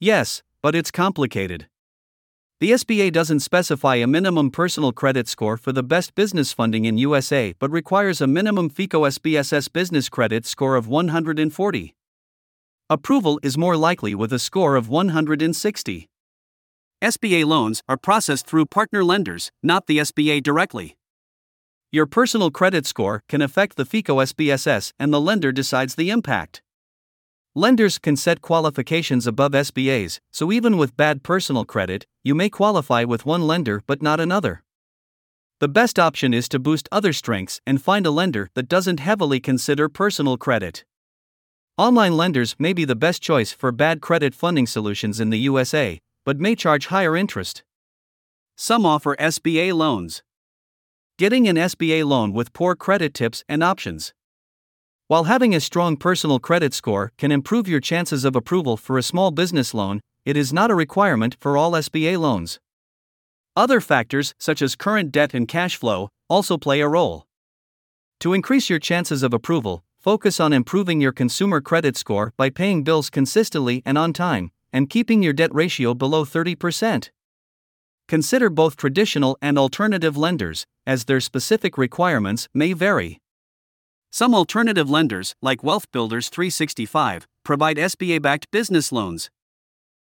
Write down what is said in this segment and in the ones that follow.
Yes, but it's complicated. The SBA doesn't specify a minimum personal credit score for the best business funding in USA but requires a minimum FICO SBSS business credit score of 140. Approval is more likely with a score of 160. SBA loans are processed through partner lenders, not the SBA directly. Your personal credit score can affect the FICO SBSS and the lender decides the impact. Lenders can set qualifications above SBA's, so even with bad personal credit, you may qualify with one lender but not another. The best option is to boost other strengths and find a lender that doesn't heavily consider personal credit. Online lenders may be the best choice for bad credit funding solutions in the USA, but may charge higher interest. Some offer SBA loans. Getting an SBA loan with poor credit tips and options. While having a strong personal credit score can improve your chances of approval for a small business loan, it is not a requirement for all SBA loans. Other factors, such as current debt and cash flow, also play a role. To increase your chances of approval, focus on improving your consumer credit score by paying bills consistently and on time, and keeping your debt ratio below 30%. Consider both traditional and alternative lenders, as their specific requirements may vary. Some alternative lenders, like Wealth Builders 365, provide SBA backed business loans.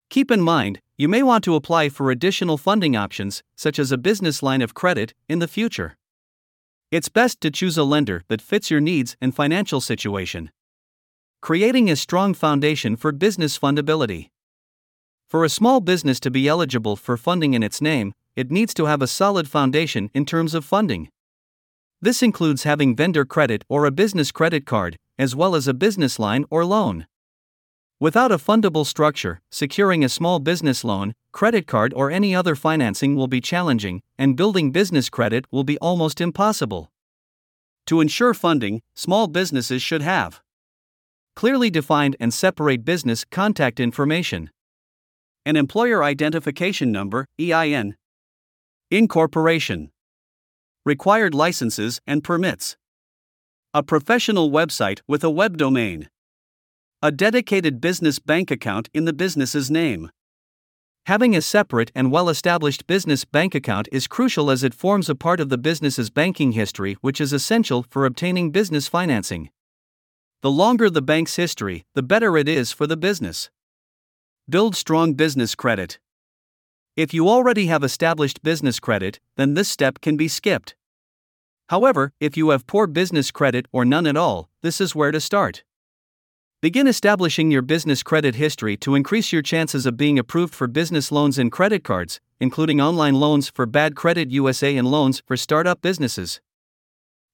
Keep in mind, you may want to apply for additional funding options, such as a business line of credit, in the future. It's best to choose a lender that fits your needs and financial situation. Creating a strong foundation for business fundability. For a small business to be eligible for funding in its name, it needs to have a solid foundation in terms of funding. This includes having vendor credit or a business credit card, as well as a business line or loan. Without a fundable structure, securing a small business loan, credit card, or any other financing will be challenging, and building business credit will be almost impossible. To ensure funding, small businesses should have clearly defined and separate business contact information, an employer identification number EIN, incorporation required licenses and permits, a professional website with a web domain, a dedicated business bank account in the business's name. Having a separate and well established business bank account is crucial as it forms a part of the business's banking history, which is essential for obtaining business financing. The longer the bank's history, the better it is for the business. Build strong business credit. If you already have established business credit, then this step can be skipped. However, if you have poor business credit or none at all, this is where to start. Begin establishing your business credit history to increase your chances of being approved for business loans and credit cards, including online loans for Bad Credit USA and loans for startup businesses.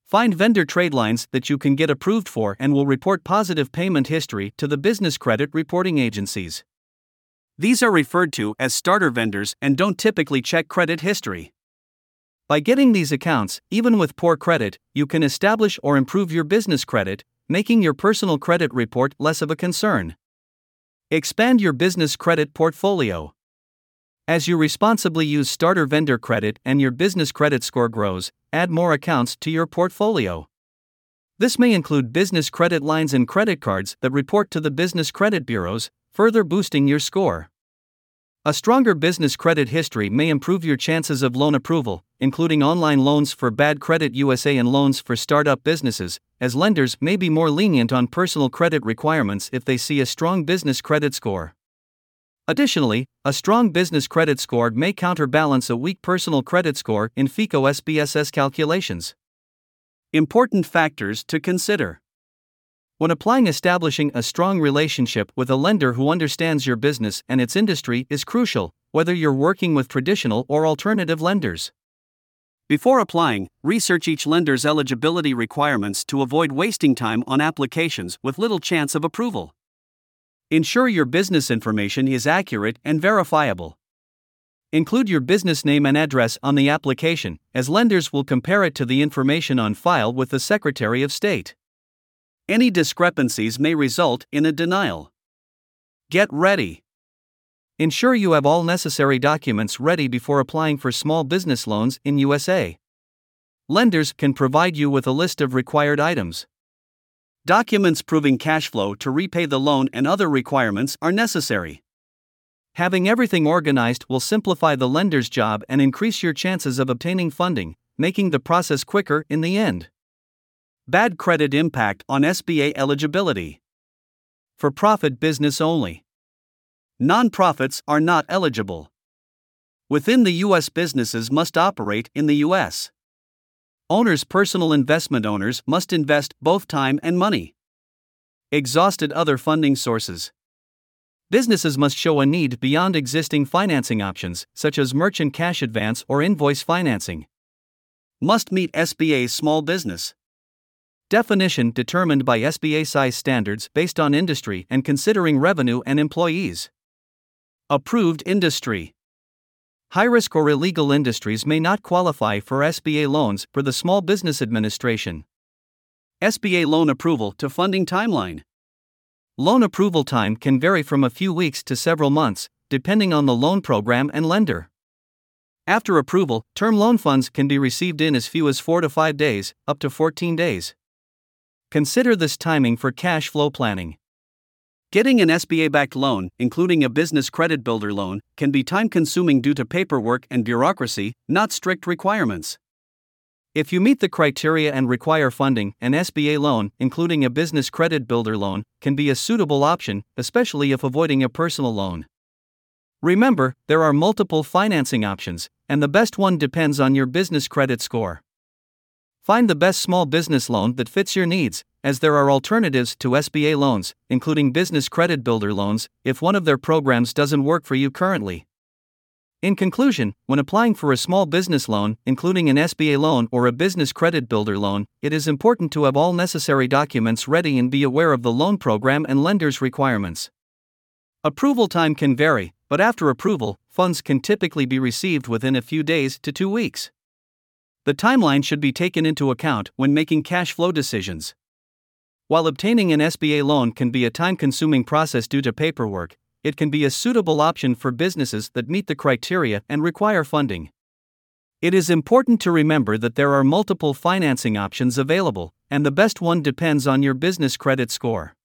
Find vendor trade lines that you can get approved for and will report positive payment history to the business credit reporting agencies. These are referred to as starter vendors and don't typically check credit history. By getting these accounts, even with poor credit, you can establish or improve your business credit, making your personal credit report less of a concern. Expand your business credit portfolio. As you responsibly use starter vendor credit and your business credit score grows, add more accounts to your portfolio. This may include business credit lines and credit cards that report to the business credit bureaus, further boosting your score. A stronger business credit history may improve your chances of loan approval, including online loans for Bad Credit USA and loans for startup businesses, as lenders may be more lenient on personal credit requirements if they see a strong business credit score. Additionally, a strong business credit score may counterbalance a weak personal credit score in FICO SBSS calculations. Important factors to consider. When applying, establishing a strong relationship with a lender who understands your business and its industry is crucial, whether you're working with traditional or alternative lenders. Before applying, research each lender's eligibility requirements to avoid wasting time on applications with little chance of approval. Ensure your business information is accurate and verifiable. Include your business name and address on the application, as lenders will compare it to the information on file with the Secretary of State. Any discrepancies may result in a denial. Get ready. Ensure you have all necessary documents ready before applying for small business loans in USA. Lenders can provide you with a list of required items. Documents proving cash flow to repay the loan and other requirements are necessary. Having everything organized will simplify the lender's job and increase your chances of obtaining funding, making the process quicker in the end. Bad credit impact on SBA eligibility. For profit business only. Non-profits are not eligible. Within the U.S., businesses must operate in the U.S. Owners, personal investment owners, must invest both time and money. Exhausted other funding sources. Businesses must show a need beyond existing financing options, such as merchant cash advance or invoice financing. Must meet SBA small business. Definition determined by SBA size standards based on industry and considering revenue and employees. Approved industry. High risk or illegal industries may not qualify for SBA loans for the Small Business Administration. SBA loan approval to funding timeline. Loan approval time can vary from a few weeks to several months, depending on the loan program and lender. After approval, term loan funds can be received in as few as 4 to 5 days, up to 14 days. Consider this timing for cash flow planning. Getting an SBA backed loan, including a business credit builder loan, can be time consuming due to paperwork and bureaucracy, not strict requirements. If you meet the criteria and require funding, an SBA loan, including a business credit builder loan, can be a suitable option, especially if avoiding a personal loan. Remember, there are multiple financing options, and the best one depends on your business credit score. Find the best small business loan that fits your needs, as there are alternatives to SBA loans, including business credit builder loans, if one of their programs doesn't work for you currently. In conclusion, when applying for a small business loan, including an SBA loan or a business credit builder loan, it is important to have all necessary documents ready and be aware of the loan program and lender's requirements. Approval time can vary, but after approval, funds can typically be received within a few days to two weeks. The timeline should be taken into account when making cash flow decisions. While obtaining an SBA loan can be a time consuming process due to paperwork, it can be a suitable option for businesses that meet the criteria and require funding. It is important to remember that there are multiple financing options available, and the best one depends on your business credit score.